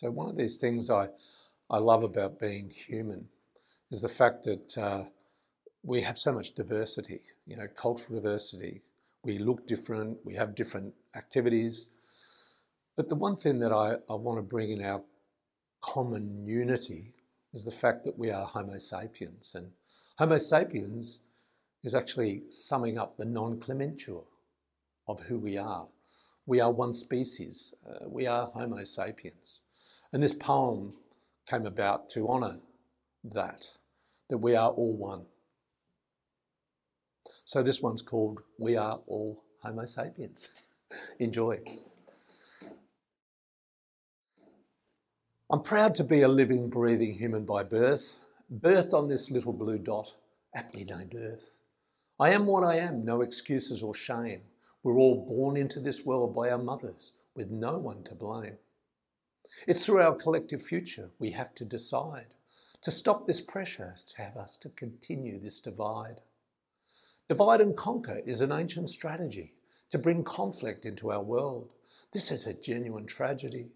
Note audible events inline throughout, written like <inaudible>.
So, one of these things I, I love about being human is the fact that uh, we have so much diversity, you know, cultural diversity. We look different, we have different activities. But the one thing that I, I want to bring in our common unity is the fact that we are Homo sapiens. And Homo sapiens is actually summing up the nomenclature of who we are. We are one species, uh, we are Homo sapiens. And this poem came about to honour that, that we are all one. So this one's called We Are All Homo Sapiens. <laughs> Enjoy. I'm proud to be a living, breathing human by birth, birthed on this little blue dot, aptly named Earth. I am what I am, no excuses or shame. We're all born into this world by our mothers, with no one to blame. It's through our collective future we have to decide to stop this pressure to have us to continue this divide. Divide and conquer is an ancient strategy to bring conflict into our world. This is a genuine tragedy.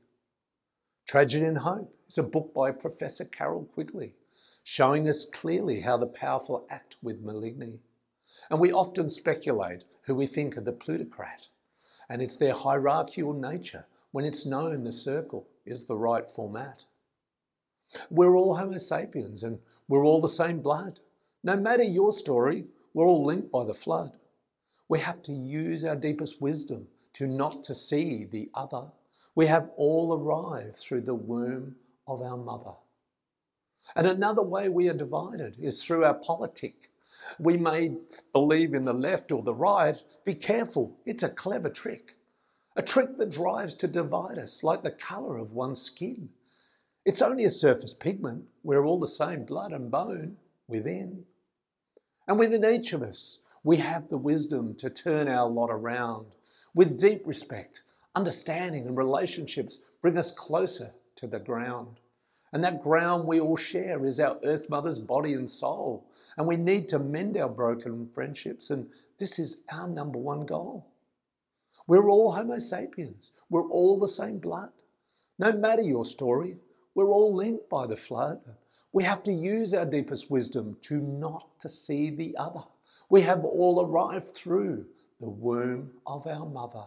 Tragedy and Hope is a book by Professor Carroll Quigley, showing us clearly how the powerful act with malignity. And we often speculate who we think are the plutocrat, and it's their hierarchical nature when it's known the circle is the right format. We're all Homo sapiens and we're all the same blood. No matter your story, we're all linked by the flood. We have to use our deepest wisdom to not to see the other we have all arrived through the womb of our mother. And another way we are divided is through our politic. We may believe in the left or the right. Be careful, it's a clever trick. A trick that drives to divide us like the colour of one's skin. It's only a surface pigment. We're all the same blood and bone within. And within each of us, we have the wisdom to turn our lot around with deep respect understanding and relationships bring us closer to the ground. And that ground we all share is our Earth Mother's body and soul. And we need to mend our broken friendships. And this is our number one goal. We're all Homo sapiens. We're all the same blood. No matter your story, we're all linked by the flood. We have to use our deepest wisdom to not to see the other. We have all arrived through the womb of our mother.